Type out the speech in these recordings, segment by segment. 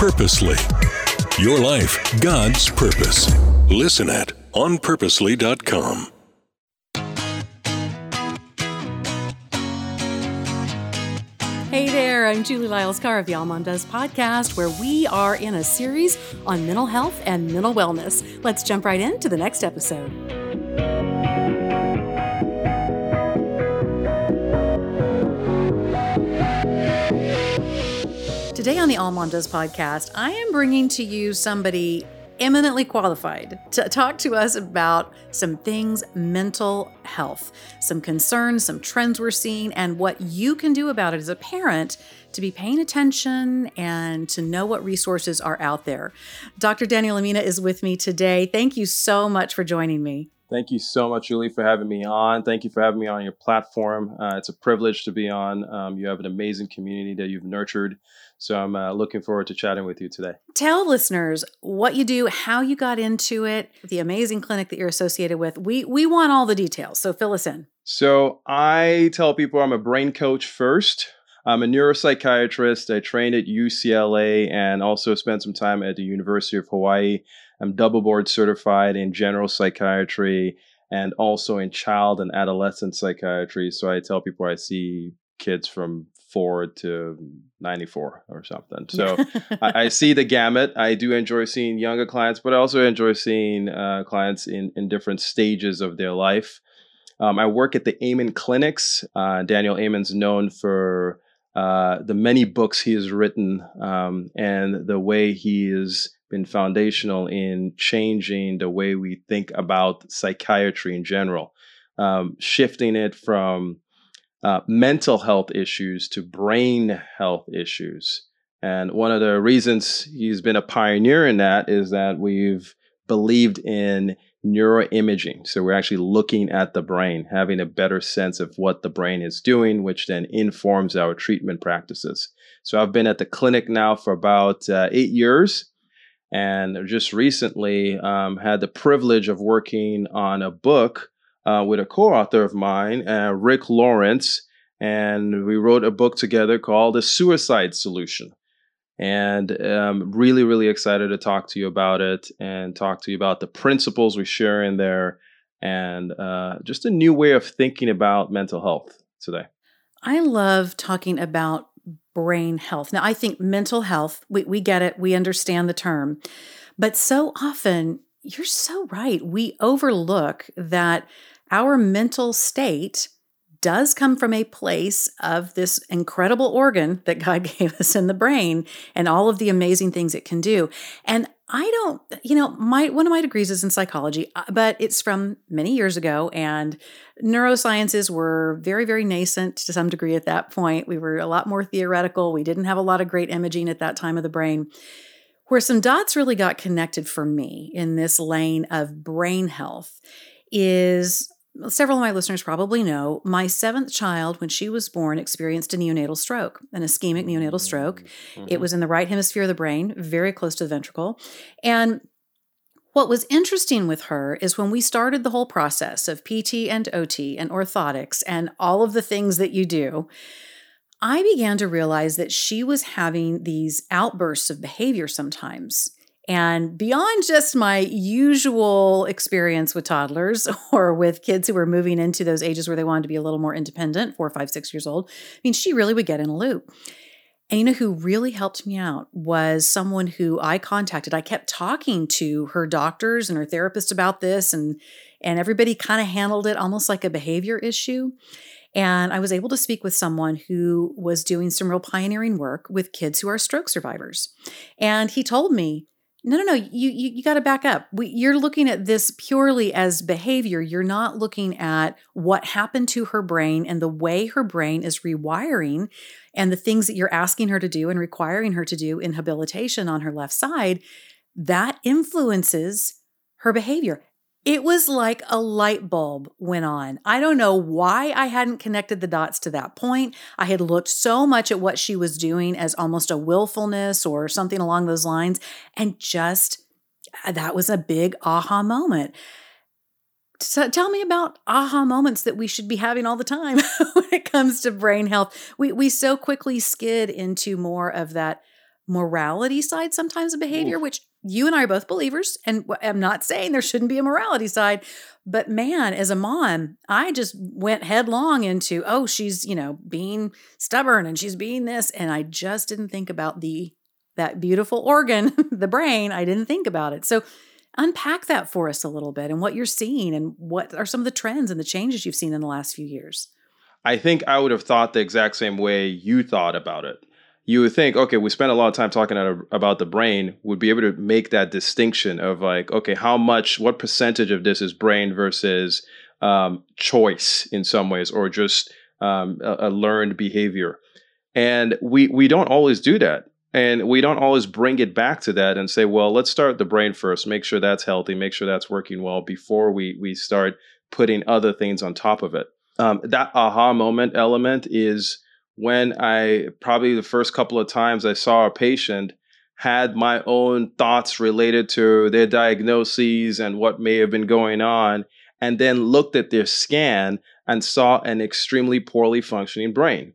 Purposely. Your life, God's purpose. Listen at onpurposely.com. Hey there, I'm Julie Lyles Carr of the AllMomDoes podcast, where we are in a series on mental health and mental wellness. Let's jump right into the next episode. Today on the AllMomDoes podcast, I am bringing to you somebody eminently qualified to talk to us about some things mental health, some concerns, some trends we're seeing, and what you can do about it as a parent to be paying attention and to know what resources are out there. Dr. Daniel Emina is with me today. Thank you so much for joining me. Thank you so much, Julie, for having me on. Thank you for having me on your platform. Uh, it's a privilege to be on. Um, you have an amazing community that you've nurtured. So I'm uh, looking forward to chatting with you today. Tell listeners what you do, how you got into it, the amazing clinic that you're associated with. We we want all the details. So fill us in. So I tell people I'm a brain coach first. I'm a neuropsychiatrist. I trained at UCLA and also spent some time at the University of Hawaii. I'm double board certified in general psychiatry and also in child and adolescent psychiatry. So I tell people I see kids from four to 94 or something. So I, I, see the gamut. I do enjoy seeing younger clients, but I also enjoy seeing uh, clients in, in different stages of their life. Um, I work at the Amen Clinics. Uh, Daniel Amen's known for uh, the many books he has written um, and the way he has been foundational in changing the way we think about psychiatry in general, um, shifting it from uh, mental health issues to brain health issues. And one of the reasons he's been a pioneer in that is that we've believed in neuroimaging. So we're actually looking at the brain, having a better sense of what the brain is doing, which then informs our treatment practices. So I've been at the clinic now for about uh, eight years. And just recently um, had the privilege of working on a book uh, with a co-author of mine, uh, Rick Lawrence, and we wrote a book together called "The Suicide Solution." And um, really, really excited to talk to you about it and talk to you about the principles we share in there and uh, just a new way of thinking about mental health today. I love talking about brain health. Now, I think mental health, we, we get it, we understand the term, but so often, you're so right. We overlook that our mental state does come from a place of this incredible organ that God gave us in the brain and all of the amazing things it can do. And I don't, you know, my one of my degrees is in psychology, uh, but it's from many years ago and neurosciences were very very nascent to some degree at that point. We were a lot more theoretical. We didn't have a lot of great imaging at that time of the brain. Where some dots really got connected for me in this lane of brain health is several of my listeners probably know my seventh child, when she was born, experienced a neonatal stroke, an ischemic neonatal stroke. Mm-hmm. It was in the right hemisphere of the brain, very close to the ventricle. And what was interesting with her is when we started the whole process of PT and OT and orthotics and all of the things that you do, I began to realize that she was having these outbursts of behavior sometimes and beyond just my usual experience with toddlers or with kids who were moving into those ages where they wanted to be a little more independent, four, five, six years old, I mean, she really would get in a loop. And you know who really helped me out was someone who I contacted. I kept talking to her doctors and her therapist about this, and and everybody kind of handled it almost like a behavior issue. And I was able to speak with someone who was doing some real pioneering work with kids who are stroke survivors. And he told me, no, no, no. You you, you got to back up. We, you're looking at this purely as behavior. You're not looking at what happened to her brain and the way her brain is rewiring, and the things that you're asking her to do and requiring her to do in habilitation on her left side. That influences her behavior. It was like a light bulb went on. I don't know why I hadn't connected the dots to that point. I had looked so much at what she was doing as almost a willfulness or something along those lines. And just uh, that was a big aha moment. So tell me about aha moments that we should be having all the time when it comes to brain health. We we so quickly skid into more of that morality side sometimes of behavior, Oof. which you and I are both believers. And I'm not saying there shouldn't be a morality side, but man, as a mom, I just went headlong into, oh, she's, you know, being stubborn and she's being this. And I just didn't think about the that beautiful organ, the brain. I didn't think about it. So unpack that for us a little bit and what you're seeing and what are some of the trends and the changes you've seen in the last few years. I think I would have thought the exact same way you thought about it. You would think, okay, we spent a lot of time talking about the brain, would be able to make that distinction of like, okay, how much, what percentage of this is brain versus um, choice in some ways, or just um, a, a learned behavior. And we we don't always do that. And we don't always bring it back to that and say, well, let's start the brain first, make sure that's healthy, make sure that's working well before we we start putting other things on top of it. Um, that aha moment element is when I probably the first couple of times I saw a patient had my own thoughts related to their diagnoses and what may have been going on, and then looked at their scan and saw an extremely poorly functioning brain.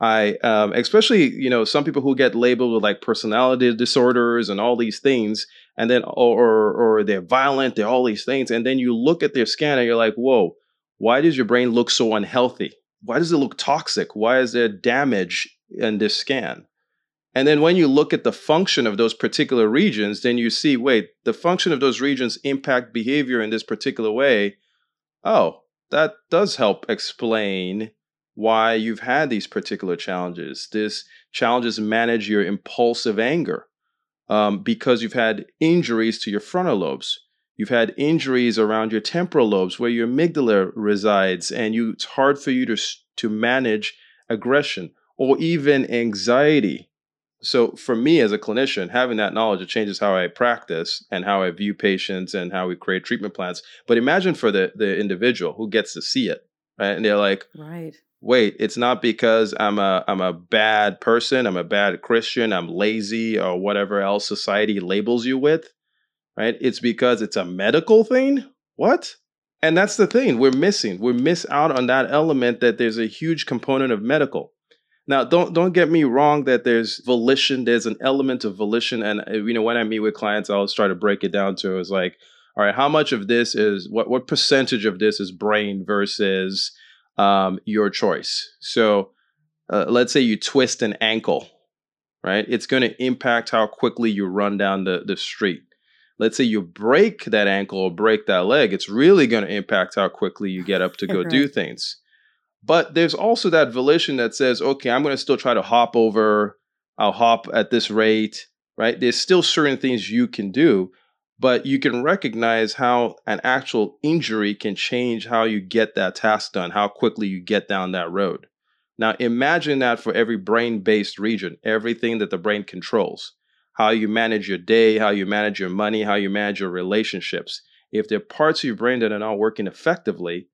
I um, especially you know some people who get labeled with like personality disorders and all these things, and then or or they're violent, they're all these things, and then you look at their scan and you're like, whoa, why does your brain look so unhealthy? Why does it look toxic? Why is there damage in this scan? And then when you look at the function of those particular regions, then you see, wait, the function of those regions impact behavior in this particular way. Oh, that does help explain why you've had these particular challenges. This challenges manage your impulsive anger um, because you've had injuries to your frontal lobes. You've had injuries around your temporal lobes where your amygdala resides, and you, it's hard for you to, to manage aggression or even anxiety. So, for me as a clinician, having that knowledge, it changes how I practice and how I view patients and how we create treatment plans. But imagine for the, the individual who gets to see it, right? And they're like, right wait, it's not because I'm a I'm a bad person, I'm a bad Christian, I'm lazy or whatever else society labels you with, right? It's because it's a medical thing? What? And that's the thing we're missing. We miss out on that element that there's a huge component of medical. Now, don't don't get me wrong that there's volition, there's an element of volition and uh, you know when I meet with clients I always try to break it down to is like all right, how much of this is what what percentage of this is brain versus um, your choice. So uh, let's say you twist an ankle, right? It's going to impact how quickly you run down the, the street. Let's say you break that ankle or break that leg, it's really going to impact how quickly you get up to go right. do things. But there's also that volition that says, okay, I'm going to still try to hop over, I'll hop at this rate, right? There's still certain things you can do but you can recognize how an actual injury can change how you get that task done, how quickly you get down that road. Now, imagine that for every brain based region, everything that the brain controls how you manage your day, how you manage your money, how you manage your relationships. If there are parts of your brain that are not working effectively,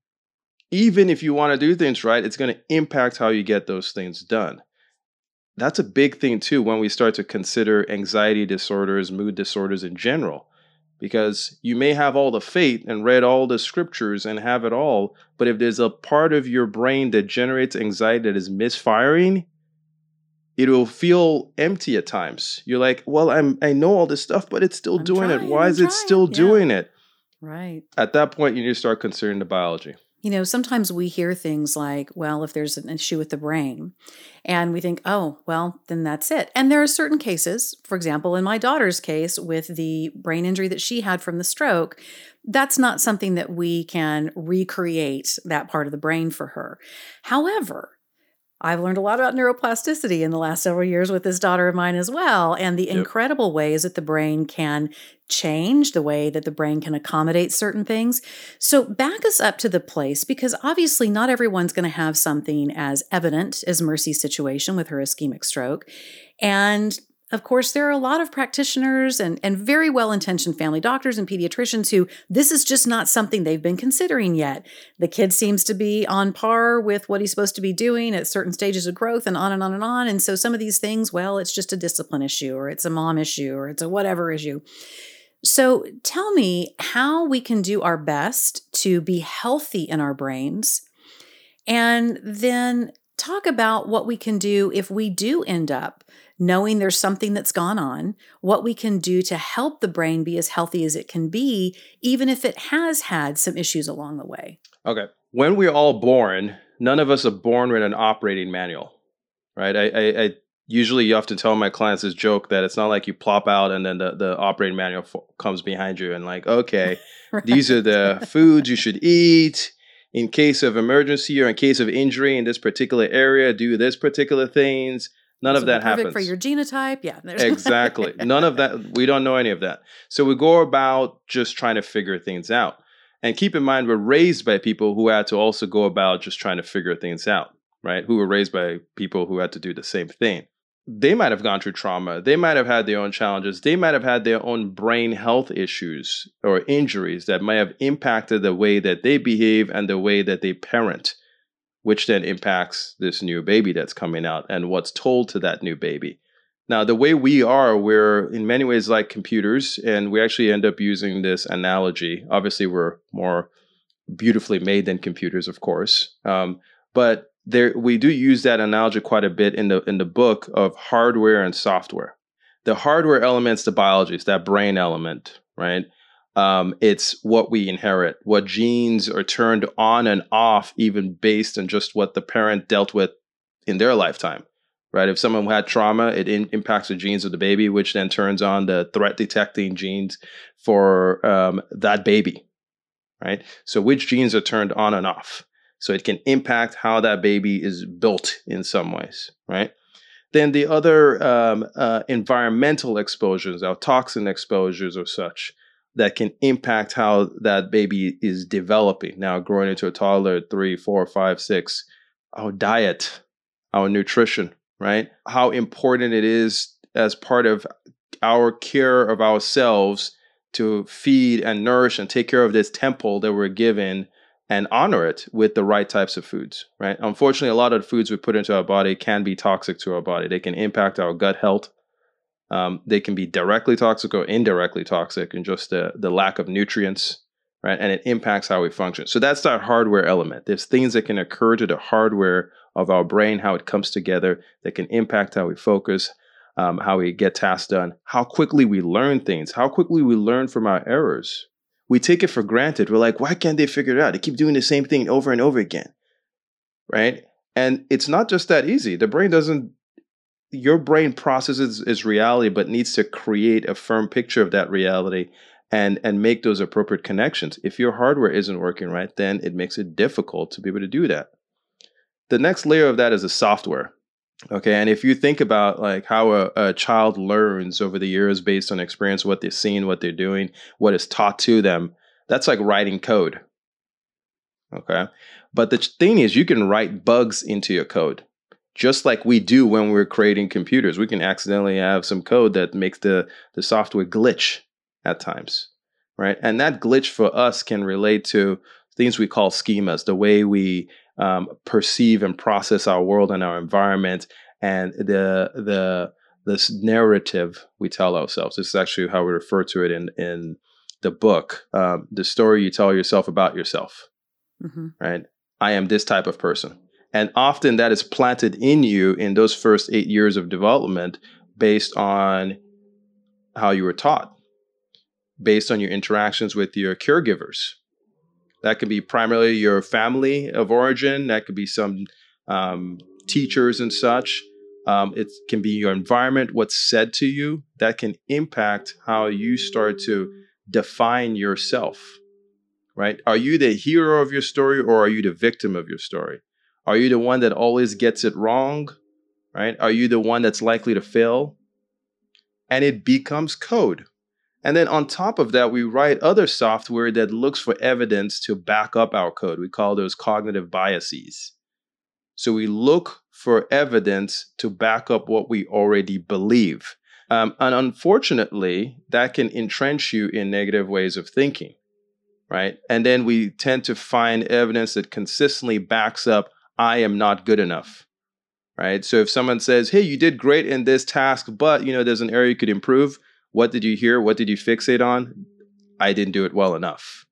even if you want to do things right, it's going to impact how you get those things done. That's a big thing, too, when we start to consider anxiety disorders, mood disorders in general because you may have all the faith and read all the scriptures and have it all, but if there's a part of your brain that generates anxiety that is misfiring, it will feel empty at times. You're like, well, I'm I know all this stuff, but it's still I'm doing trying, it. Why I'm is trying. it still yeah. doing it? Right. At that point, you need to start considering the biology. You know, sometimes we hear things like, well, if there's an issue with the brain, and we think, oh, well, then that's it. And there are certain cases, for example, in my daughter's case with the brain injury that she had from the stroke, that's not something that we can recreate that part of the brain for her. However, I've learned a lot about neuroplasticity in the last several years with this daughter of mine as well, and the yep. incredible ways that the brain can change, the way that the brain can accommodate certain things. So, back us up to the place because obviously not everyone's going to have something as evident as Mercy's situation with her ischemic stroke. And of course, there are a lot of practitioners and, and very well intentioned family doctors and pediatricians who this is just not something they've been considering yet. The kid seems to be on par with what he's supposed to be doing at certain stages of growth and on and on and on. And so some of these things, well, it's just a discipline issue or it's a mom issue or it's a whatever issue. So tell me how we can do our best to be healthy in our brains and then talk about what we can do if we do end up knowing there's something that's gone on, what we can do to help the brain be as healthy as it can be, even if it has had some issues along the way. Okay. When we're all born, none of us are born with an operating manual, right? I, I, I usually you to tell my clients this joke that it's not like you plop out and then the, the operating manual f- comes behind you and like, okay, right. these are the foods you should eat in case of emergency or in case of injury in this particular area, do this particular things. None of that happens. for your genotype. Yeah. exactly. None of that. We don't know any of that. So we go about just trying to figure things out. And keep in mind, we're raised by people who had to also go about just trying to figure things out, right? Who were raised by people who had to do the same thing. They might have gone through trauma. They might have had their own challenges. They might have had their own brain health issues or injuries that might have impacted the way that they behave and the way that they parent which then impacts this new baby that's coming out and what's told to that new baby. Now, the way we are, we're in many ways like computers, and we actually end up using this analogy. Obviously, we're more beautifully made than computers, of course, um, but there we do use that analogy quite a bit in the in the book of hardware and software. The hardware elements, the biology, is that brain element, right? Um, it's what we inherit, what genes are turned on and off, even based on just what the parent dealt with in their lifetime, right? If someone had trauma, it in, impacts the genes of the baby, which then turns on the threat detecting genes for um, that baby, right? So, which genes are turned on and off? So, it can impact how that baby is built in some ways, right? Then the other um, uh, environmental exposures, our toxin exposures or such, that can impact how that baby is developing. Now, growing into a toddler, three, four, five, six, our diet, our nutrition, right? How important it is as part of our care of ourselves to feed and nourish and take care of this temple that we're given and honor it with the right types of foods, right? Unfortunately, a lot of the foods we put into our body can be toxic to our body. They can impact our gut health, um, they can be directly toxic or indirectly toxic, and just the the lack of nutrients, right? And it impacts how we function. So that's that hardware element. There's things that can occur to the hardware of our brain, how it comes together, that can impact how we focus, um, how we get tasks done, how quickly we learn things, how quickly we learn from our errors. We take it for granted. We're like, why can't they figure it out? They keep doing the same thing over and over again, right? And it's not just that easy. The brain doesn't your brain processes is reality but needs to create a firm picture of that reality and and make those appropriate connections. If your hardware isn't working right then it makes it difficult to be able to do that. The next layer of that is the software okay? And if you think about like how a, a child learns over the years based on experience what they're seeing what they're doing what is taught to them that's like writing code okay? But the thing is you can write bugs into your code just like we do when we're creating computers. We can accidentally have some code that makes the, the software glitch at times, right? And that glitch for us can relate to things we call schemas, the way we um, perceive and process our world and our environment, and the the this narrative we tell ourselves. This is actually how we refer to it in in the book. Um, the story you tell yourself about yourself, mm-hmm. right? I am this type of person and often that is planted in you in those first eight years of development based on how you were taught, based on your interactions with your caregivers. That could be primarily your family of origin, that could be some um, teachers and such. Um, it can be your environment, what's said to you, that can impact how you start to define yourself, right? Are you the hero of your story or are you the victim of your story? Are you the one that always gets it wrong? Right? Are you the one that's likely to fail? And it becomes code. And then on top of that, we write other software that looks for evidence to back up our code. We call those cognitive biases. So we look for evidence to back up what we already believe. Um, and unfortunately, that can entrench you in negative ways of thinking, right? And then we tend to find evidence that consistently backs up I am not good enough. Right. So if someone says, Hey, you did great in this task, but you know, there's an area you could improve. What did you hear? What did you fixate on? I didn't do it well enough.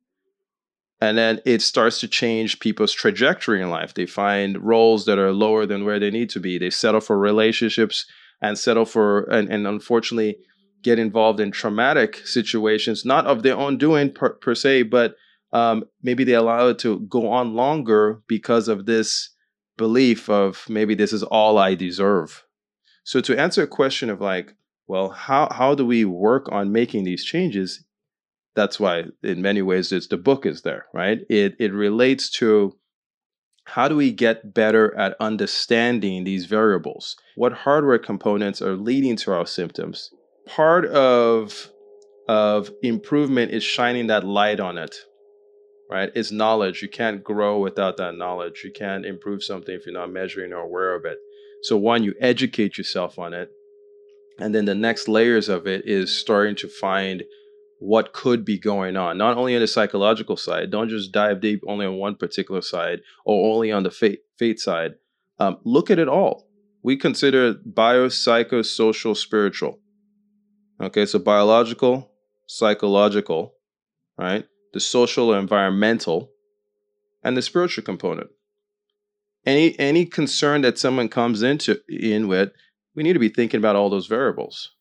And then it starts to change people's trajectory in life. They find roles that are lower than where they need to be. They settle for relationships and settle for, and, and unfortunately, get involved in traumatic situations, not of their own doing per, per se, but um, maybe they allow it to go on longer because of this belief of maybe this is all I deserve. So to answer a question of like, well, how how do we work on making these changes? That's why in many ways it's the book is there, right? It it relates to how do we get better at understanding these variables? What hardware components are leading to our symptoms? Part of of improvement is shining that light on it right? It's knowledge. You can't grow without that knowledge. You can't improve something if you're not measuring or aware of it. So, one, you educate yourself on it. And then the next layers of it is starting to find what could be going on, not only on the psychological side. Don't just dive deep only on one particular side or only on the fate, faith side. Um, look at it all. We consider bio, psycho, social, spiritual. Okay, so biological, psychological, right? The social or environmental, and the spiritual component. Any any concern that someone comes into in with, we need to be thinking about all those variables.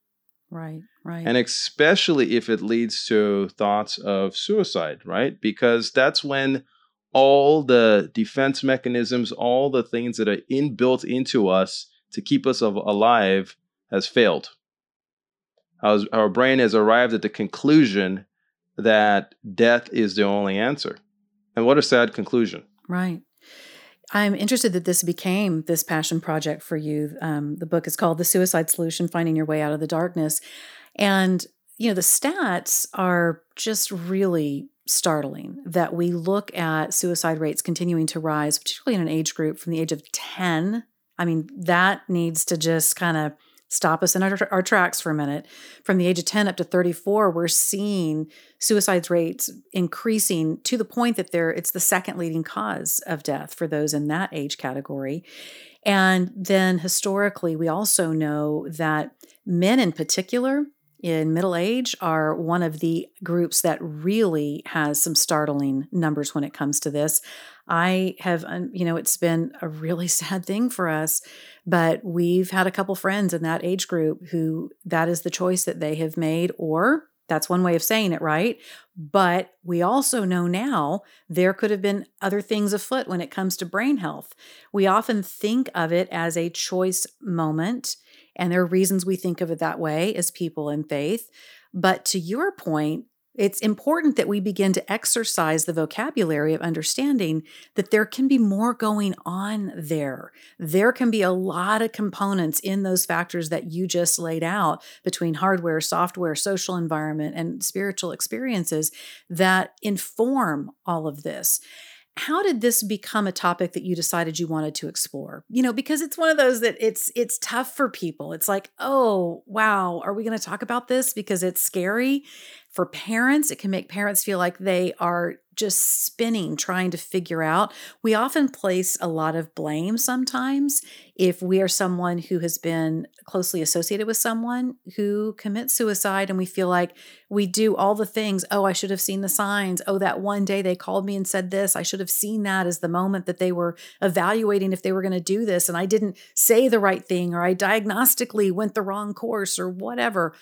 Right, right. And especially if it leads to thoughts of suicide, right? Because that's when all the defense mechanisms, all the things that are inbuilt into us to keep us alive has failed. Our, our brain has arrived at the conclusion that death is the only answer. And what a sad conclusion. Right. I'm interested that this became this passion project for you. Um, the book is called The Suicide Solution Finding Your Way Out of the Darkness. And, you know, the stats are just really startling that we look at suicide rates continuing to rise, particularly in an age group from the age of 10. I mean, that needs to just kind of stop us in our, our, tracks for a minute. From the age of 10 up to 34, we're seeing suicides rates increasing to the point that they're it's the second leading cause of death for those in that age category. And then historically, we also know that men in particular in middle age are one of the groups that really has some startling numbers when it comes to this. I have, you know, it's been a really sad thing for us, but we've had a couple friends in that age group who that is the choice that they have made, or that's one way of saying it, right? But we also know now there could have been other things afoot when it comes to brain health. We often think of it as a choice moment, and there are reasons we think of it that way as people in faith. But to your point, it's important that we begin to exercise the vocabulary of understanding that there can be more going on there. There can be a lot of components in those factors that you just laid out between hardware, software, social environment, and spiritual experiences that inform all of this. How did this become a topic that you decided you wanted to explore? You know because it's one of those that it's it's tough for people. It's like oh wow are we going to talk about this because it's scary for parents, it can make parents feel like they are just spinning trying to figure out. We often place a lot of blame sometimes if we are someone who has been closely associated with someone who commits suicide and we feel like we do all the things. Oh, I should have seen the signs. Oh, that one day they called me and said this. I should have seen that as the moment that they were evaluating if they were going to do this. And I didn't say the right thing or I diagnostically went the wrong course or whatever.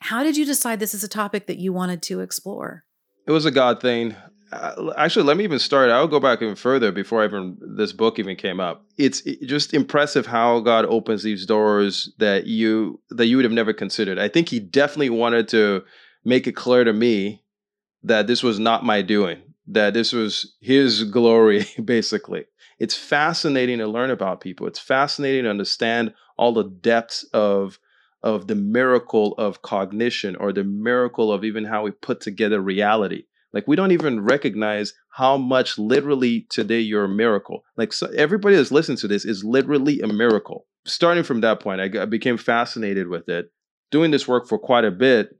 How did you decide this is a topic that you wanted to explore? It was a God thing. Uh, actually, let me even start. I'll go back even further before even this book even came up. It's just impressive how God opens these doors that you that you would have never considered. I think He definitely wanted to make it clear to me that this was not my doing. That this was His glory, basically. It's fascinating to learn about people. It's fascinating to understand all the depths of of the miracle of cognition or the miracle of even how we put together reality. Like we don't even recognize how much literally today you're a miracle. Like so everybody that's listening to this is literally a miracle. Starting from that point, I, got, became fascinated with it. Doing this work for quite a bit,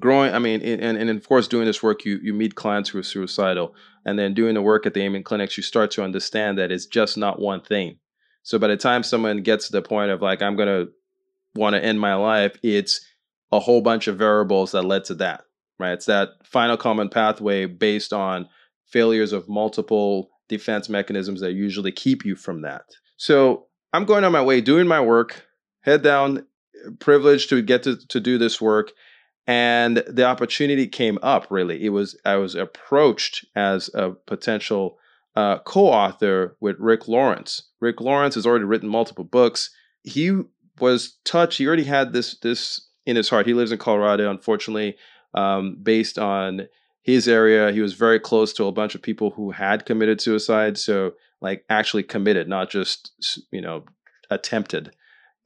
growing. I mean, and, and of course, doing this work, you you meet clients who are suicidal, and then doing the work at the Amen clinics, you start to understand that it's just not one thing. So by the time someone gets to the point of like, I'm gonna want to end my life, it's a whole bunch of variables that led to that, right? It's that final common pathway based on failures of multiple defense mechanisms that usually keep you from that. So I'm going on my way, doing my work, head down, privileged to get to, to do this work. And the opportunity came up really. It was I was approached as a potential uh, co-author with Rick Lawrence. Rick Lawrence has already written multiple books. He was touched. He already had this this in his heart. He lives in Colorado. Unfortunately, um, based on his area, he was very close to a bunch of people who had committed suicide. So, like, actually committed, not just you know attempted.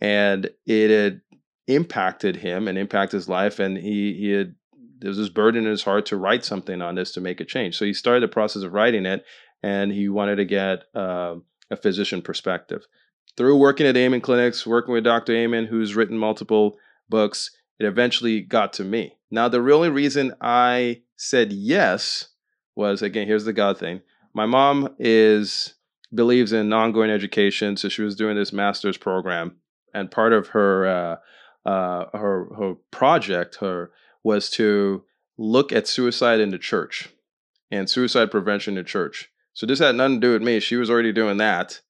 And it had impacted him and impacted his life. And he he had there was this burden in his heart to write something on this to make a change. So he started the process of writing it, and he wanted to get uh, a physician perspective. Through working at Amen Clinics, working with Dr. Amen, who's written multiple books, it eventually got to me. Now, the only reason I said yes was again, here's the God thing. My mom is believes in ongoing education, so she was doing this master's program, and part of her uh, uh, her her project her was to look at suicide in the church and suicide prevention in the church. So this had nothing to do with me. She was already doing that.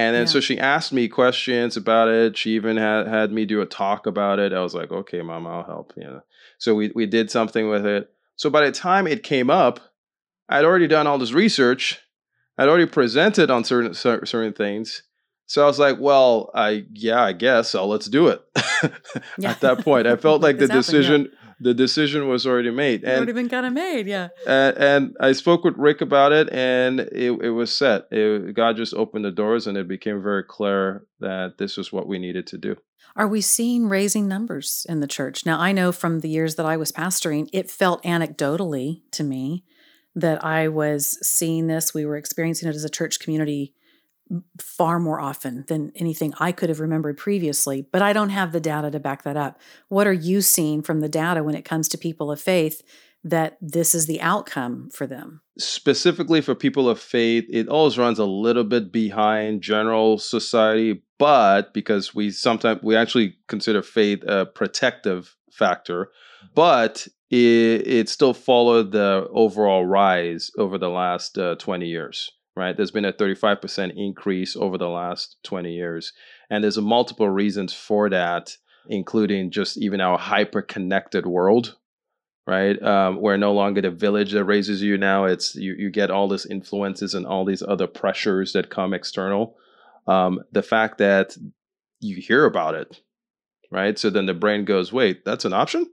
And then yeah. so she asked me questions about it. She even had had me do a talk about it. I was like, okay, mom, I'll help. You know. So we we did something with it. So by the time it came up, I'd already done all this research. I'd already presented on certain certain things. So I was like, well, I yeah, I guess so. Let's do it. At that point, I felt like the decision the decision was already made. And, already been kind of made, yeah. And, and, I spoke with Rick about it, and it, it was set. It, God just opened the doors, and it became very clear that this was what we needed to do. Are we seeing raising numbers in the church? Now, I know from the years that I was pastoring, it felt anecdotally to me that I was seeing this. We were experiencing it as a church community far more often than anything I could have remembered previously, but I don't have the data to back that up. What are you seeing from the data when it comes to people of faith that this is the outcome for them? Specifically for people of faith, it always runs a little bit behind general society, but because we sometimes we actually consider faith a protective factor, but it, it still followed the overall rise over the last uh, 20 years right? There's been a 35% increase over the last 20 years. And there's multiple reasons for that, including just even our hyper connected world, right? Um, where no longer the village that raises you now, it's you, you get all these influences and all these other pressures that come external. Um, the fact that you hear about it, right? So then the brain goes, wait, that's an option?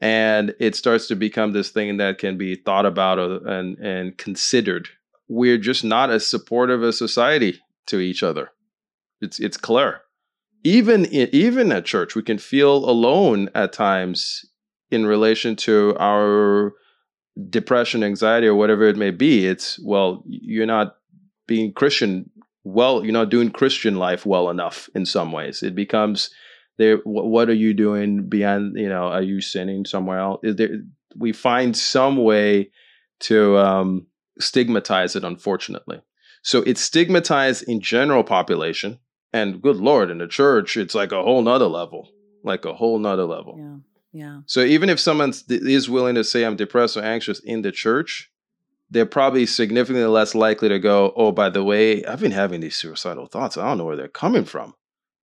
And it starts to become this thing that can be thought about and, and considered we're just not as supportive a society to each other. It's it's clear. Even in, even at church, we can feel alone at times in relation to our depression, anxiety, or whatever it may be. It's well, you're not being Christian well. You're not doing Christian life well enough. In some ways, it becomes there. What are you doing beyond? You know, are you sinning somewhere else? There? We find some way to um, stigmatize it, unfortunately. So it's stigmatized in general population. And good Lord, in the church, it's like a whole nother level, like a whole nother level. Yeah. Yeah. So even if someone is willing to say I'm depressed or anxious in the church, they're probably significantly less likely to go, oh, by the way, I've been having these suicidal thoughts. I don't know where they're coming from.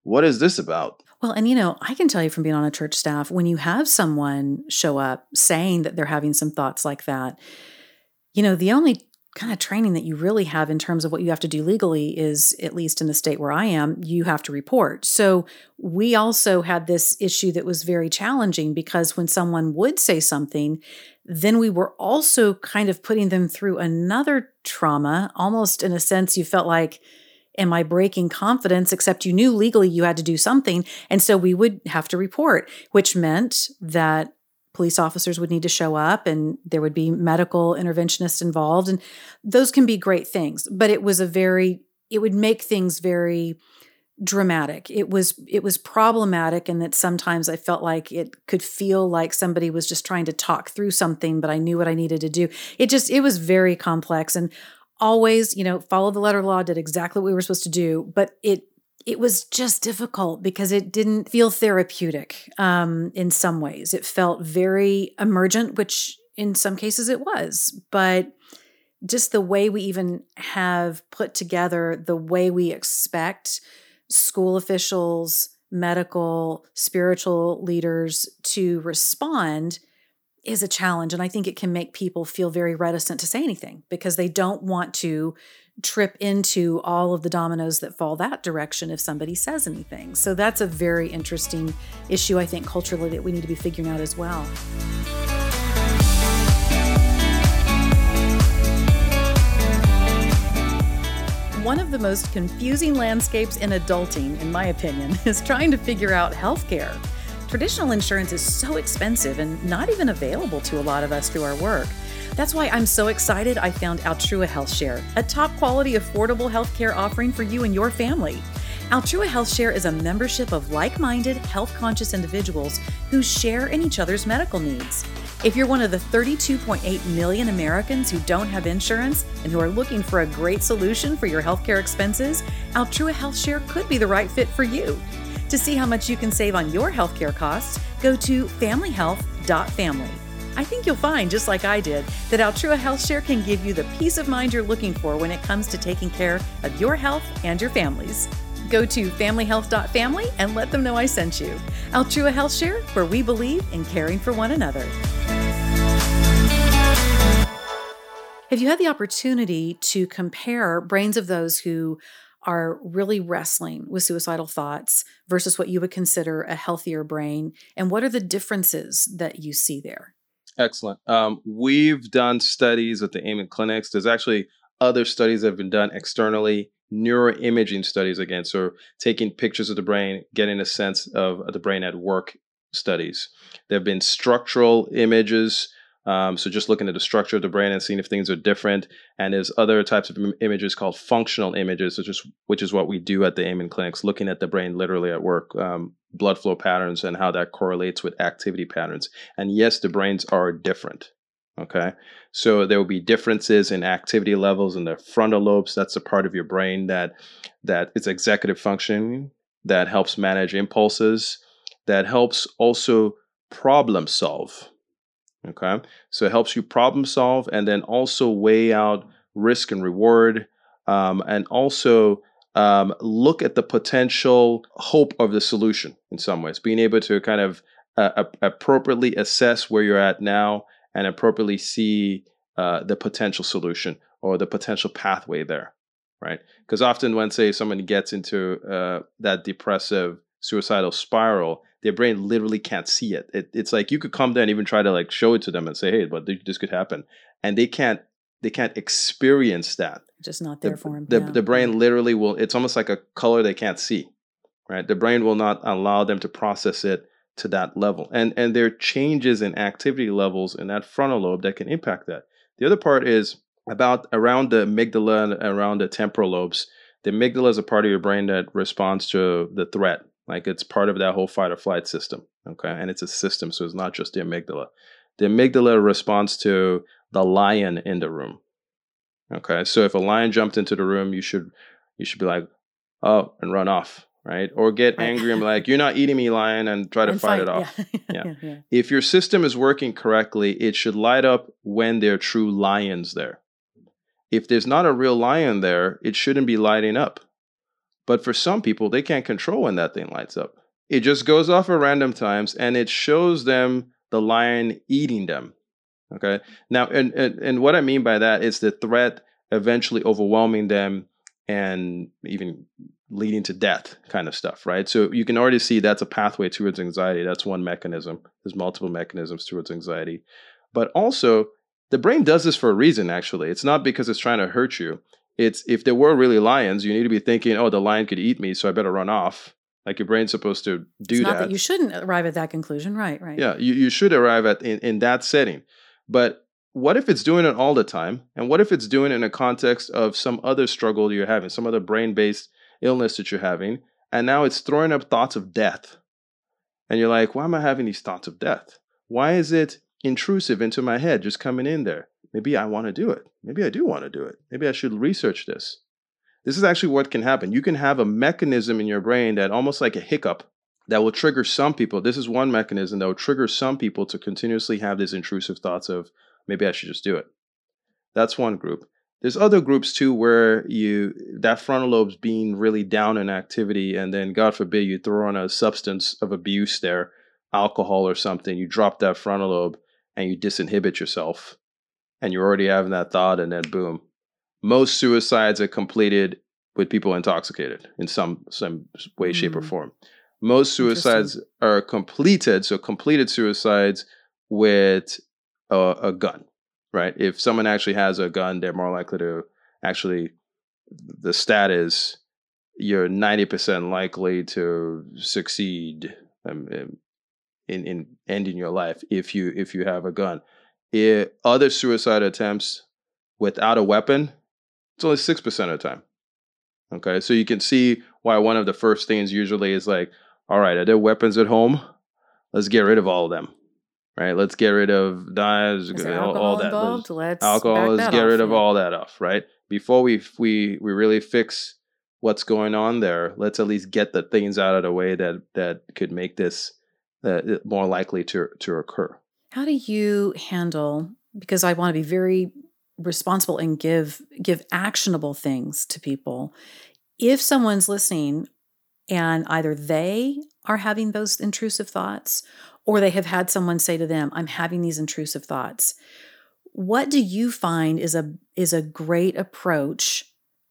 What is this about? Well, and you know, I can tell you from being on a church staff, when you have someone show up saying that they're having some thoughts like that, you know, the only kind of training that you really have in terms of what you have to do legally is at least in the state where I am, you have to report. So we also had this issue that was very challenging because when someone would say something, then we were also kind of putting them through another trauma, almost in a sense you felt like am I breaking confidence? Except you knew legally you had to do something. And so we would have to report, which meant that police officers would need to show up and there would be medical interventionists involved. And those can be great things but it was a very it would make things very dramatic. It was it was problematic and that sometimes i felt like it could feel like somebody was just trying to talk through something but i knew what i needed to do. It just it was very complex and always you know follow the letter of law did exactly what we were supposed to do but it it was just difficult because it didn't feel therapeutic um, in some ways. It felt very emergent, which in some cases it was. But just the way we even have put together the way we expect school officials, medical, spiritual leaders to respond is a challenge. And I think it can make people feel very reticent to say anything because they don't want to trip into all of the dominoes that fall that direction if somebody says anything. So that's a very interesting issue, I think, culturally, that we need to be figuring out as well. One of the most confusing landscapes in adulting, in my opinion, is trying to figure out healthcare. Traditional insurance is so expensive and not even available to a lot of us through our work. That's why I'm so excited I found Altrua Health Share, a top quality, affordable healthcare offering for you and your family. Altrua Health Share is a membership of like minded, health conscious individuals who share in each other's medical needs. If you're one of the 32.8 million Americans who don't have insurance and who are looking for a great solution for your healthcare expenses, Altrua Health Share could be the right fit for you. To see how much you can save on your healthcare costs, go to familyhealth.family. I think you'll find, just like I did, that Altrua Health Share can give you the peace of mind you're looking for when it comes to taking care of your health and your family's. Go to familyhealth.family and let them know I sent you. Altrua Health Share, where we believe in caring for one another. Have you had the opportunity to compare brains of those who are really wrestling with suicidal thoughts versus what you would consider a healthier brain? And what are the differences that you see there? Excellent. Um, we've done studies at the Amen clinics. There's actually other studies that have been done externally, neuroimaging studies again. So taking pictures of the brain, getting a sense of the brain at work studies. There have been structural images um, so just looking at the structure of the brain and seeing if things are different. And there's other types of Im- images called functional images, which is which is what we do at the Amen clinics, looking at the brain literally at work, um, blood flow patterns, and how that correlates with activity patterns. And yes, the brains are different. Okay, so there will be differences in activity levels in the frontal lobes. That's the part of your brain that that is executive functioning, that helps manage impulses, that helps also problem solve Okay. So it helps you problem solve and then also weigh out risk and reward um, and also um, look at the potential hope of the solution in some ways, being able to kind of uh, appropriately assess where you're at now and appropriately see uh, the potential solution or the potential pathway there, right? Because often when, say, someone gets into uh, that depressive suicidal spiral, their brain literally can't see it. it. It's like you could come there and even try to like show it to them and say, "Hey, but this could happen," and they can't. They can't experience that. Just not there the, for them. The, yeah. the brain literally will. It's almost like a color they can't see, right? The brain will not allow them to process it to that level, and and there are changes in activity levels in that frontal lobe that can impact that. The other part is about around the amygdala and around the temporal lobes. The amygdala is a part of your brain that responds to the threat, like it's part of that whole fight or flight system. Okay. And it's a system. So it's not just the amygdala. The amygdala responds to the lion in the room. Okay. So if a lion jumped into the room, you should you should be like, oh, and run off. Right. Or get angry and be like, you're not eating me, lion, and try to and fight, fight, it off. Yeah. yeah. yeah, yeah. If your system is working correctly, it should light up when there are true lions there. If there's not a real lion there, it shouldn't be lighting up. But for some people, they can't control when that thing lights up. It just goes off at random times and it shows them the lion eating them. Okay. Now, and, and, and what I mean by that is the threat eventually overwhelming them and even leading to death kind of stuff, right? So you can already see that's a pathway towards anxiety. That's one mechanism. There's multiple mechanisms towards anxiety. But also, the brain does this for a reason, actually. It's not because it's trying to hurt you it's if there were really lions, you need to be thinking, oh, the lion could eat me, so I better run off. Like your brain's supposed to do that. Not that you shouldn't arrive at that conclusion, right? Right. Yeah, you, you should arrive at in, in that setting. But what if it's doing it all the time? And what if it's doing it in a context of some other struggle you're having, some other brain-based illness that you're having, and now it's throwing up thoughts of death. And you're like, why am I having these thoughts of death? Why is it intrusive into my head just coming in there? Maybe I want to do it. Maybe I do want to do it. Maybe I should research this. This is actually what can happen. You can have a mechanism in your brain that almost like a hiccup that will trigger some people. This is one mechanism that will trigger some people to continuously have these intrusive thoughts of maybe I should just do it. That's one group. There's other groups too where you that frontal lobe's being really down in activity, and then God forbid you throw on a substance of abuse there, alcohol or something. You drop that frontal lobe and you disinhibit yourself, and you're already having that thought, and then boom. Most suicides are completed with people intoxicated in some some way, mm. shape, or mm. form. Most suicides are completed, so completed suicides with a, a gun right? If someone actually has a gun, they're more likely to actually, the stat is you're 90% likely to succeed um, um, in, in ending your life if you if you have a gun. It, other suicide attempts without a weapon, it's only 6% of the time. Okay, so you can see why one of the first things usually is like, all right, are there weapons at home? Let's get rid of all of them right? Let's get rid of dyes, all, all, that. Involved? Let's alcohol. Let's get rid of all that off, right? Before we we we really fix what's going on there, let's at least get the things out of the way that that could make this uh, more likely to to occur. How do you handle? Because I want to be very responsible and give give actionable things to people. If someone's listening and either they are having those intrusive thoughts or they have had someone say to them, I'm having these intrusive thoughts. What do you find is a is a great approach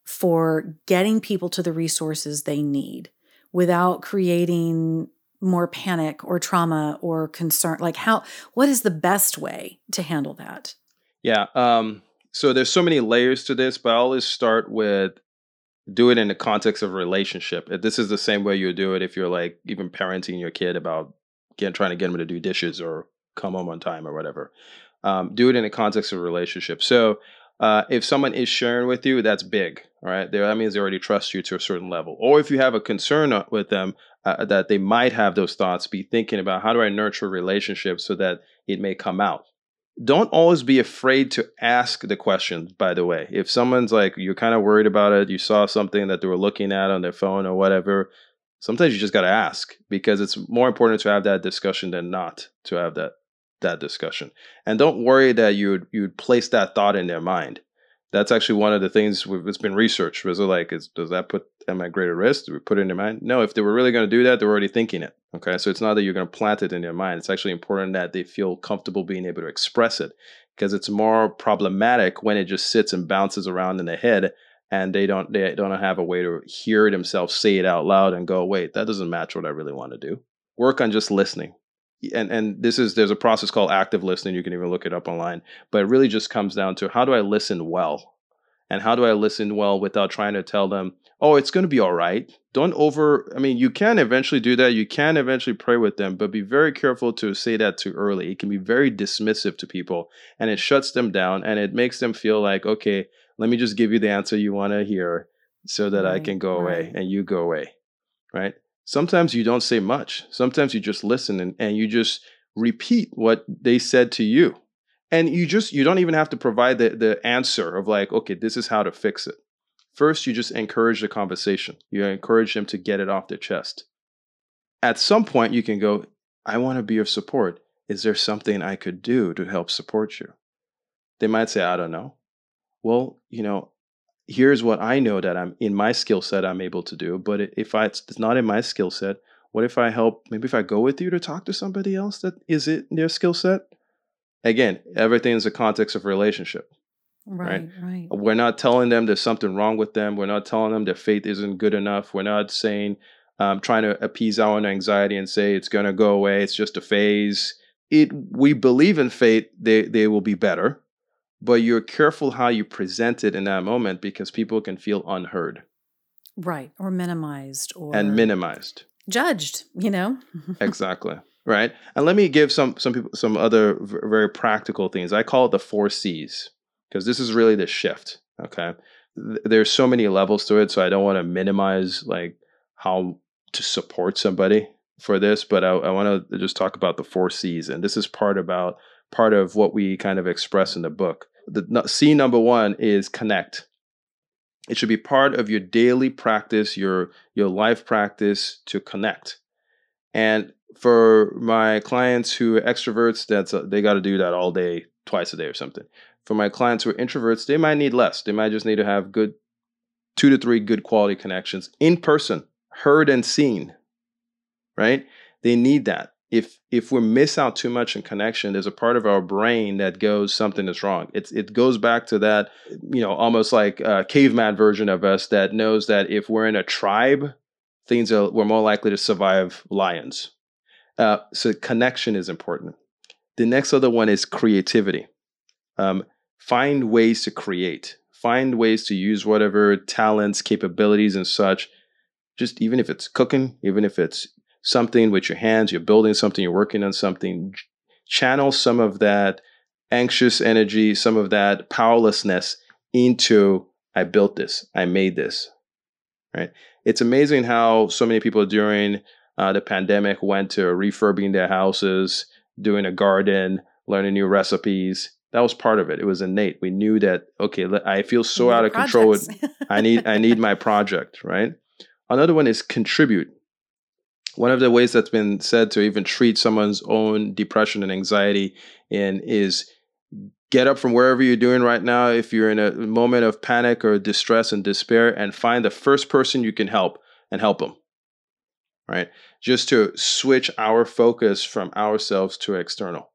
for getting people to the resources they need without creating more panic or trauma or concern like how what is the best way to handle that yeah um so there's so many layers to this but i always start with do it in the context of relationship this is the same way you do it if you're like even parenting your kid about get trying to get them to do dishes or come home on time or whatever. Um, do it in the context of relationship. So uh, if someone is sharing with you, that's big. Right, that means they already trust you to a certain level. Or if you have a concern uh, with them uh, that they might have those thoughts, be thinking about how do I nurture relationships so that it may come out. Don't always be afraid to ask the questions, by the way. If someone's like, you're kind of worried about it, you saw something that they were looking at on their phone or whatever, sometimes you just got to ask because it's more important to have that discussion than not to have that that discussion. And don't worry that you would you would place that thought in their mind. That's actually one of the things that's been researched. Was like, is, does that put them at greater risk? Do we put it in their mind? No. If they were really going to do that, they're already thinking it. Okay, so it's not that you're going to plant it in their mind. It's actually important that they feel comfortable being able to express it because it's more problematic when it just sits and bounces around in the head and they don't they don't have a way to hear themselves say it out loud and go wait that doesn't match what i really want to do work on just listening and and this is there's a process called active listening you can even look it up online but it really just comes down to how do i listen well and how do i listen well without trying to tell them oh it's going to be all right don't over i mean you can eventually do that you can eventually pray with them but be very careful to say that too early it can be very dismissive to people and it shuts them down and it makes them feel like okay let me just give you the answer you want to hear so that right, I can go right. away and you go away. Right? Sometimes you don't say much. Sometimes you just listen and, and you just repeat what they said to you. And you just you don't even have to provide the, the answer of like, okay, this is how to fix it. First, you just encourage the conversation. You encourage them to get it off their chest. At some point, you can go, I want to be of support. Is there something I could do to help support you? They might say, I don't know well, you know, here's what I know that I'm in my skill set I'm able to do. But if I, it's not in my skill set, what if I help? Maybe if I go with you to talk to somebody else that is it in their skill set? Again, everything is a context of relationship. Right, right, right. We're not telling them there's something wrong with them. We're not telling them their faith isn't good enough. We're not saying, um, trying to appease our own anxiety and say it's going to go away. It's just a phase. It. We believe in faith. They they will be better but you're careful how you present it in that moment because people can feel unheard. Right. Or minimized or and minimized. Judged, you know? exactly. Right. And let me give some some people some other v- very practical things. I call it the four C's because this is really the shift. Okay. Th- there's so many levels to it, so I don't want to minimize like how to support somebody for this, but I, I want to just talk about the four C's, and this is part about part of what we kind of express in the book. The C number one is connect. It should be part of your daily practice, your your life practice to connect. And for my clients who are extroverts, that's a, they got to do that all day, twice a day or something. For my clients who are introverts, they might need less. They might just need to have good two to three good quality connections in person, heard and seen. Right? They need that. If if we miss out too much in connection, there's a part of our brain that goes something is wrong. It's it goes back to that, you know, almost like a caveman version of us that knows that if we're in a tribe, things are we're more likely to survive lions. Uh, so connection is important. The next other one is creativity. Um, find ways to create. Find ways to use whatever talents, capabilities, and such. Just even if it's cooking, even if it's something with your hands, you're building something, you're working on something, channel some of that anxious energy, some of that powerlessness into I built this, I made this. Right? It's amazing how so many people during uh, the pandemic went to refurbing their houses, doing a garden, learning new recipes. That was part of it. It was innate. We knew that okay, I feel so out of projects. control. I need I need my project, right? Another one is contribute. One of the ways that's been said to even treat someone's own depression and anxiety in is get up from wherever you're doing right now if you're in a moment of panic or distress and despair and find the first person you can help and help them right? Just to switch our focus from ourselves to external,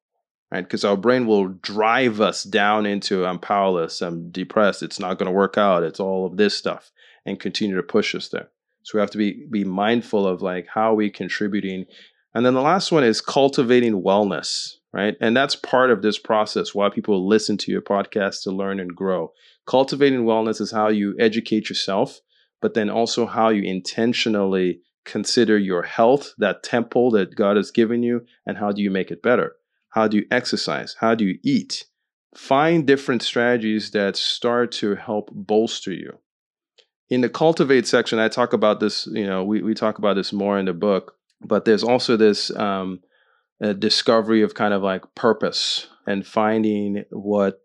right? Because our brain will drive us down into I'm powerless, I'm depressed, it's not going to work out, it's all of this stuff, and continue to push us there. So we have to be be mindful of like how we contributing. And then the last one is cultivating wellness, right? And that's part of this process why people listen to your podcast to learn and grow. Cultivating wellness is how you educate yourself, but then also how you intentionally consider your health, that temple that God has given you, and how do you make it better? How do you exercise? How do you eat? Find different strategies that start to help bolster you. In the cultivate section, I talk about this, you know, we, we talk about this more in the book, but there's also this um, discovery of kind of like purpose and finding what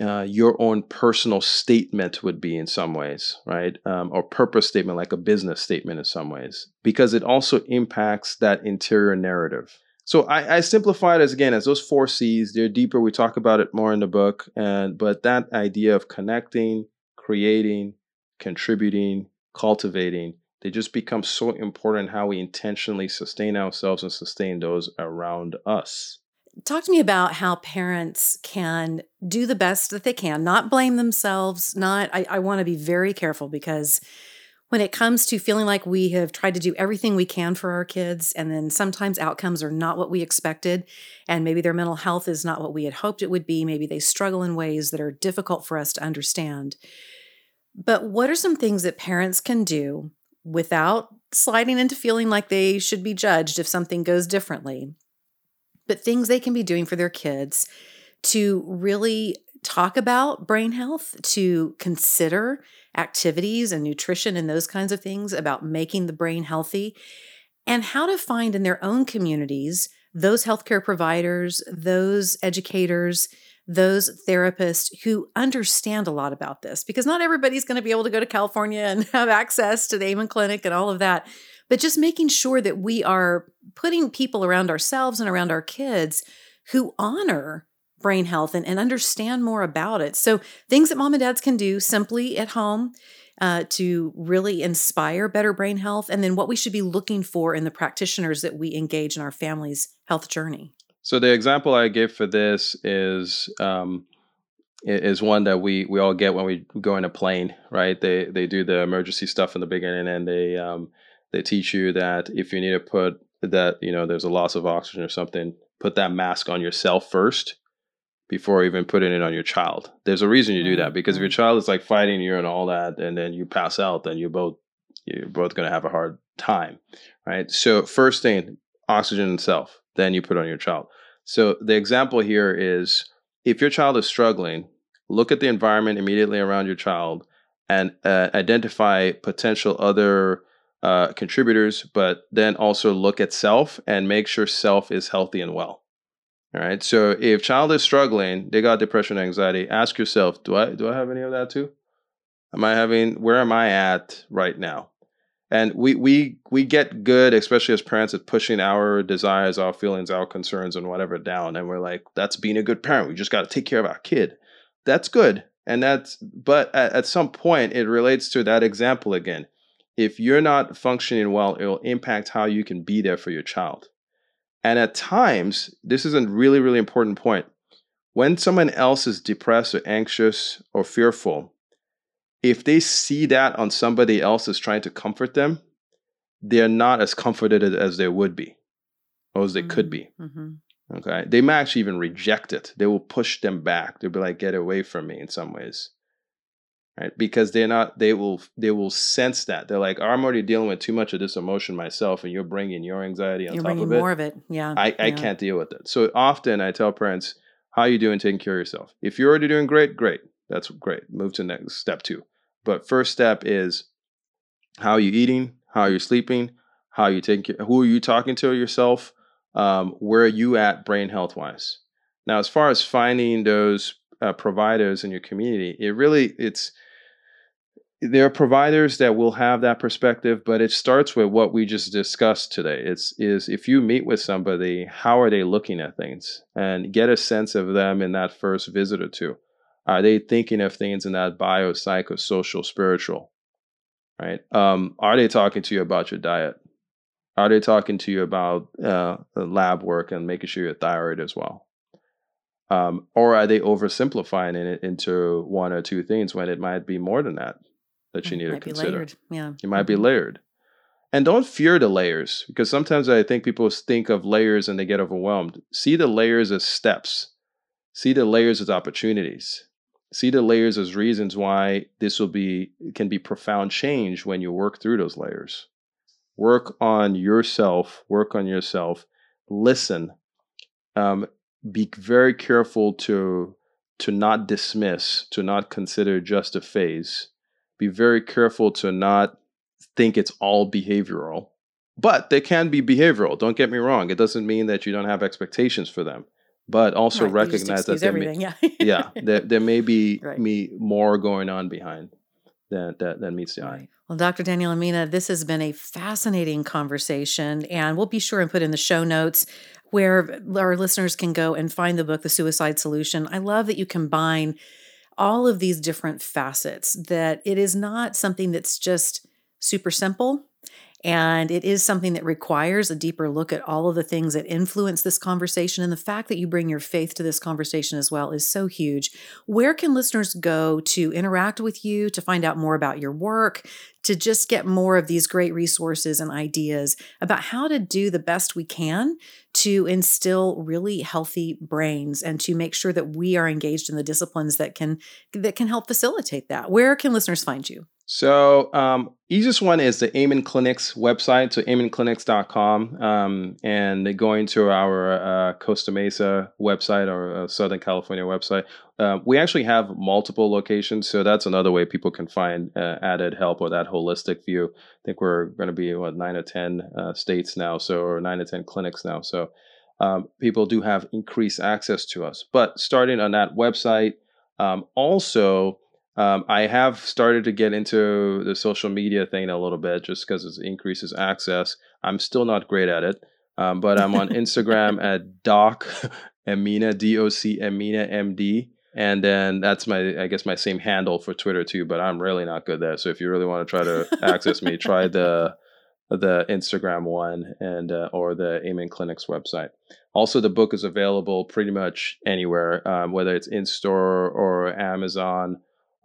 uh, your own personal statement would be in some ways, right? Um, or purpose statement, like a business statement in some ways, because it also impacts that interior narrative. So I, I simplify it as again as those four C's. They're deeper. We talk about it more in the book, and but that idea of connecting, creating, contributing, cultivating, they just become so important how we intentionally sustain ourselves and sustain those around us. Talk to me about how parents can do the best that they can, not blame themselves, not, I, I want to be very careful because when it comes to feeling like we have tried to do everything we can for our kids, and then sometimes outcomes are not what we expected, and maybe their mental health is not what we had hoped it would be, maybe they struggle in ways that are difficult for us to understand. But what are some things that parents can do without sliding into feeling like they should be judged if something goes differently? but things they can be doing for their kids to really talk about brain health, to consider activities and nutrition and those kinds of things about making the brain healthy, and how to find in their own communities those healthcare providers, those educators, those therapists who understand a lot about this because not everybody's going to be able to go to California and have access to the Amen Clinic and all of that but just making sure that we are putting people around ourselves and around our kids who honor brain health and, and understand more about it. So, things that mom and dads can do simply at home uh, to really inspire better brain health, and then what we should be looking for in the practitioners that we engage in our family's health journey. So, the example I give for this is. Um, is one that we we all get when we go in a plane, right? They they do the emergency stuff in the beginning, and they um, they teach you that if you need to put that, you know, there's a loss of oxygen or something, put that mask on yourself first before even putting it on your child. There's a reason you do that because if your child is like fighting you and all that, and then you pass out, then you both you're both going to have a hard time, right? So first thing, oxygen itself, then you put on your child. So the example here is if your child is struggling, look at the environment immediately around your child and uh, identify potential other uh, contributors, but then also look at self and make sure self is healthy and well. All right. So if child is struggling, they got depression, anxiety. Ask yourself, do I do I have any of that too? Am I having? Where am I at right now? And we we we get good, especially as parents, at pushing our desires, our feelings, our concerns, and whatever down. And we're like, that's being a good parent. We just got to take care of our kid. that's good. And that's, but at, at some point, it relates to that example again. If you're not functioning well, it'll impact how you can be there for your child. And at times, this is a really, really important point. When someone else is depressed or anxious or fearful, if they see that on somebody else is trying to comfort them, they're not as comforted as they would be or as they mm-hmm. could be. Mm-hmm. Okay. They may actually even reject it. They will push them back. They'll be like, get away from me in some ways. Right. Because they're not, they will, they will sense that. They're like, oh, I'm already dealing with too much of this emotion myself, and you're bringing your anxiety on you're top of it. more of it. Yeah. I, I can't deal with it. So often I tell parents, how are you doing taking care of yourself? If you're already doing great, great. That's great. Move to next step two. But first step is how are you eating? How are you sleeping? How are you taking? Who are you talking to yourself? um, where are you at brain health wise? Now, as far as finding those uh, providers in your community, it really it's there are providers that will have that perspective, but it starts with what we just discussed today. It's is if you meet with somebody, how are they looking at things, and get a sense of them in that first visit or two. Are they thinking of things in that bio, psychosocial, spiritual? Right? Um, are they talking to you about your diet? Are they talking to you about uh, lab work and making sure your thyroid as well? Um, or are they oversimplifying it into one or two things when it might be more than that that you need to consider? Yeah, it might be mm-hmm. layered. And don't fear the layers because sometimes I think people think of layers and they get overwhelmed. See the layers as steps. See the layers as opportunities. See the layers as reasons why this will be can be profound change when you work through those layers. Work on yourself work on yourself. Listen um, be very careful to to not dismiss to not consider just a phase. Be very careful to not think it's all behavioral but they can be behavioral don't get me wrong. It doesn't mean that you don't have expectations for them but also right, recognize that there may, yeah. yeah there, there may be right. me more going on behind that that, that meets the right. eye well, Dr. Daniel Emina, this has been a fascinating conversation, and we'll be sure and put in the show notes where our listeners can go and find the book, The Suicide Solution. I love that you combine all of these different facets, that it is not something that's just super simple and it is something that requires a deeper look at all of the things that influence this conversation. And the fact that you bring your faith to this conversation as well is so huge. Where can listeners go to interact with you, to find out more about your work, to just get more of these great resources and ideas about how to do the best we can to instill really healthy brains and to make sure that we are engaged in the disciplines that can that can help facilitate that. Where can listeners find you? So, um, easiest one is the Amen Clinics website, so amenclinics.com, um, and going to our uh, Costa Mesa website or uh, Southern California website. Uh, we actually have multiple locations, so that's another way people can find uh, added help or that holistic view. I think we're going to be what nine or ten uh, states now, so or nine or ten clinics now. So um, people do have increased access to us. But starting on that website, um, also um, I have started to get into the social media thing a little bit just because it increases access. I'm still not great at it, um, but I'm on Instagram at Doc Emina D O C Emina M D, and then that's my I guess my same handle for Twitter too. But I'm really not good there. So if you really want to try to access me, try the the Instagram one and uh, or the Amen Clinics website. Also, the book is available pretty much anywhere, um, whether it's in store or Amazon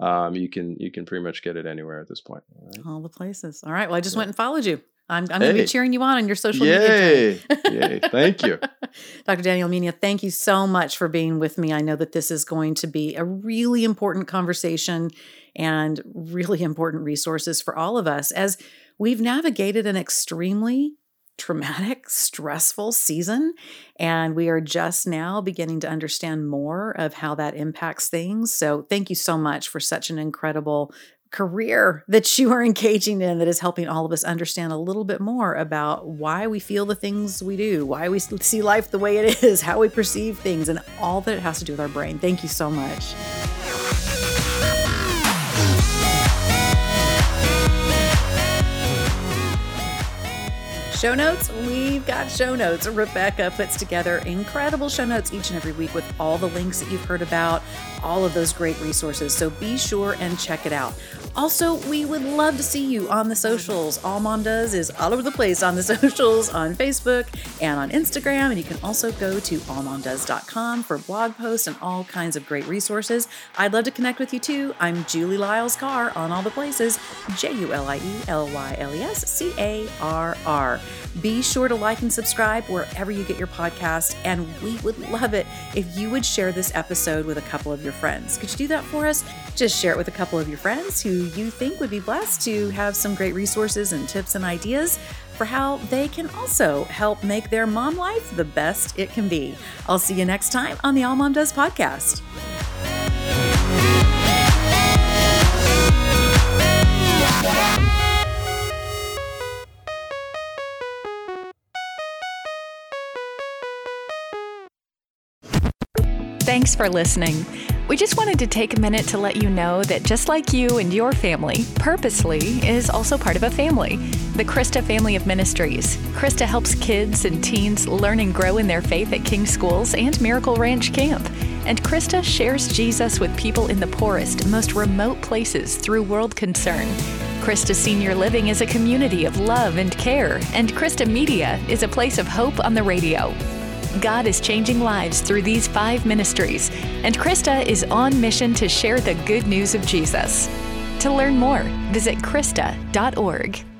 um, you can you can pretty much get it anywhere at this point. All, right? all the places. All right. Well, I just yeah. went and followed you. I'm, I'm hey. going to be cheering you on on your social Yay. media. Yay! Thank you, Dr. Daniel Emina. Thank you so much for being with me. I know that this is going to be a really important conversation and really important resources for all of us as we've navigated an extremely traumatic, stressful season. And we are just now beginning to understand more of how that impacts things. So, thank you so much for such an incredible career that you are engaging in that is helping all of us understand a little bit more about why we feel the things we do, why we see life the way it is, how we perceive things, and all that it has to do with our brain. Thank you so much. Show notes? We've got show notes. Rebecca puts together incredible show notes each and every week with all the links that you've heard about, all of those great resources. So be sure and check it out. Also, we would love to see you on the socials. AllMomDoes is all over the place on the socials, on Facebook and on Instagram. And you can also go to allmomdoes.com for blog posts and all kinds of great resources. I'd love to connect with you too. I'm Julie Lyles Carr on all the places J U L I E L Y L E S C A R R. Be sure to like and subscribe wherever you get your podcast. And we would love it if you would share this episode with a couple of your friends. Could you do that for us? Just share it with a couple of your friends who you think would be blessed to have some great resources and tips and ideas for how they can also help make their mom life the best it can be. I'll see you next time on the AllMomDoes podcast. Thanks for listening. We just wanted to take a minute to let you know that just like you and your family, Purposely is also part of a family, the CRISTA Family of Ministries. CRISTA helps kids and teens learn and grow in their faith at King Schools and Miracle Ranch Camp. And CRISTA shares Jesus with people in the poorest, most remote places through World Concern. CRISTA Senior Living is a community of love and care, and CRISTA Media is a place of hope on the radio. God is changing lives through these five ministries, and CRISTA is on mission to share the good news of Jesus. To learn more, visit CRISTA.org.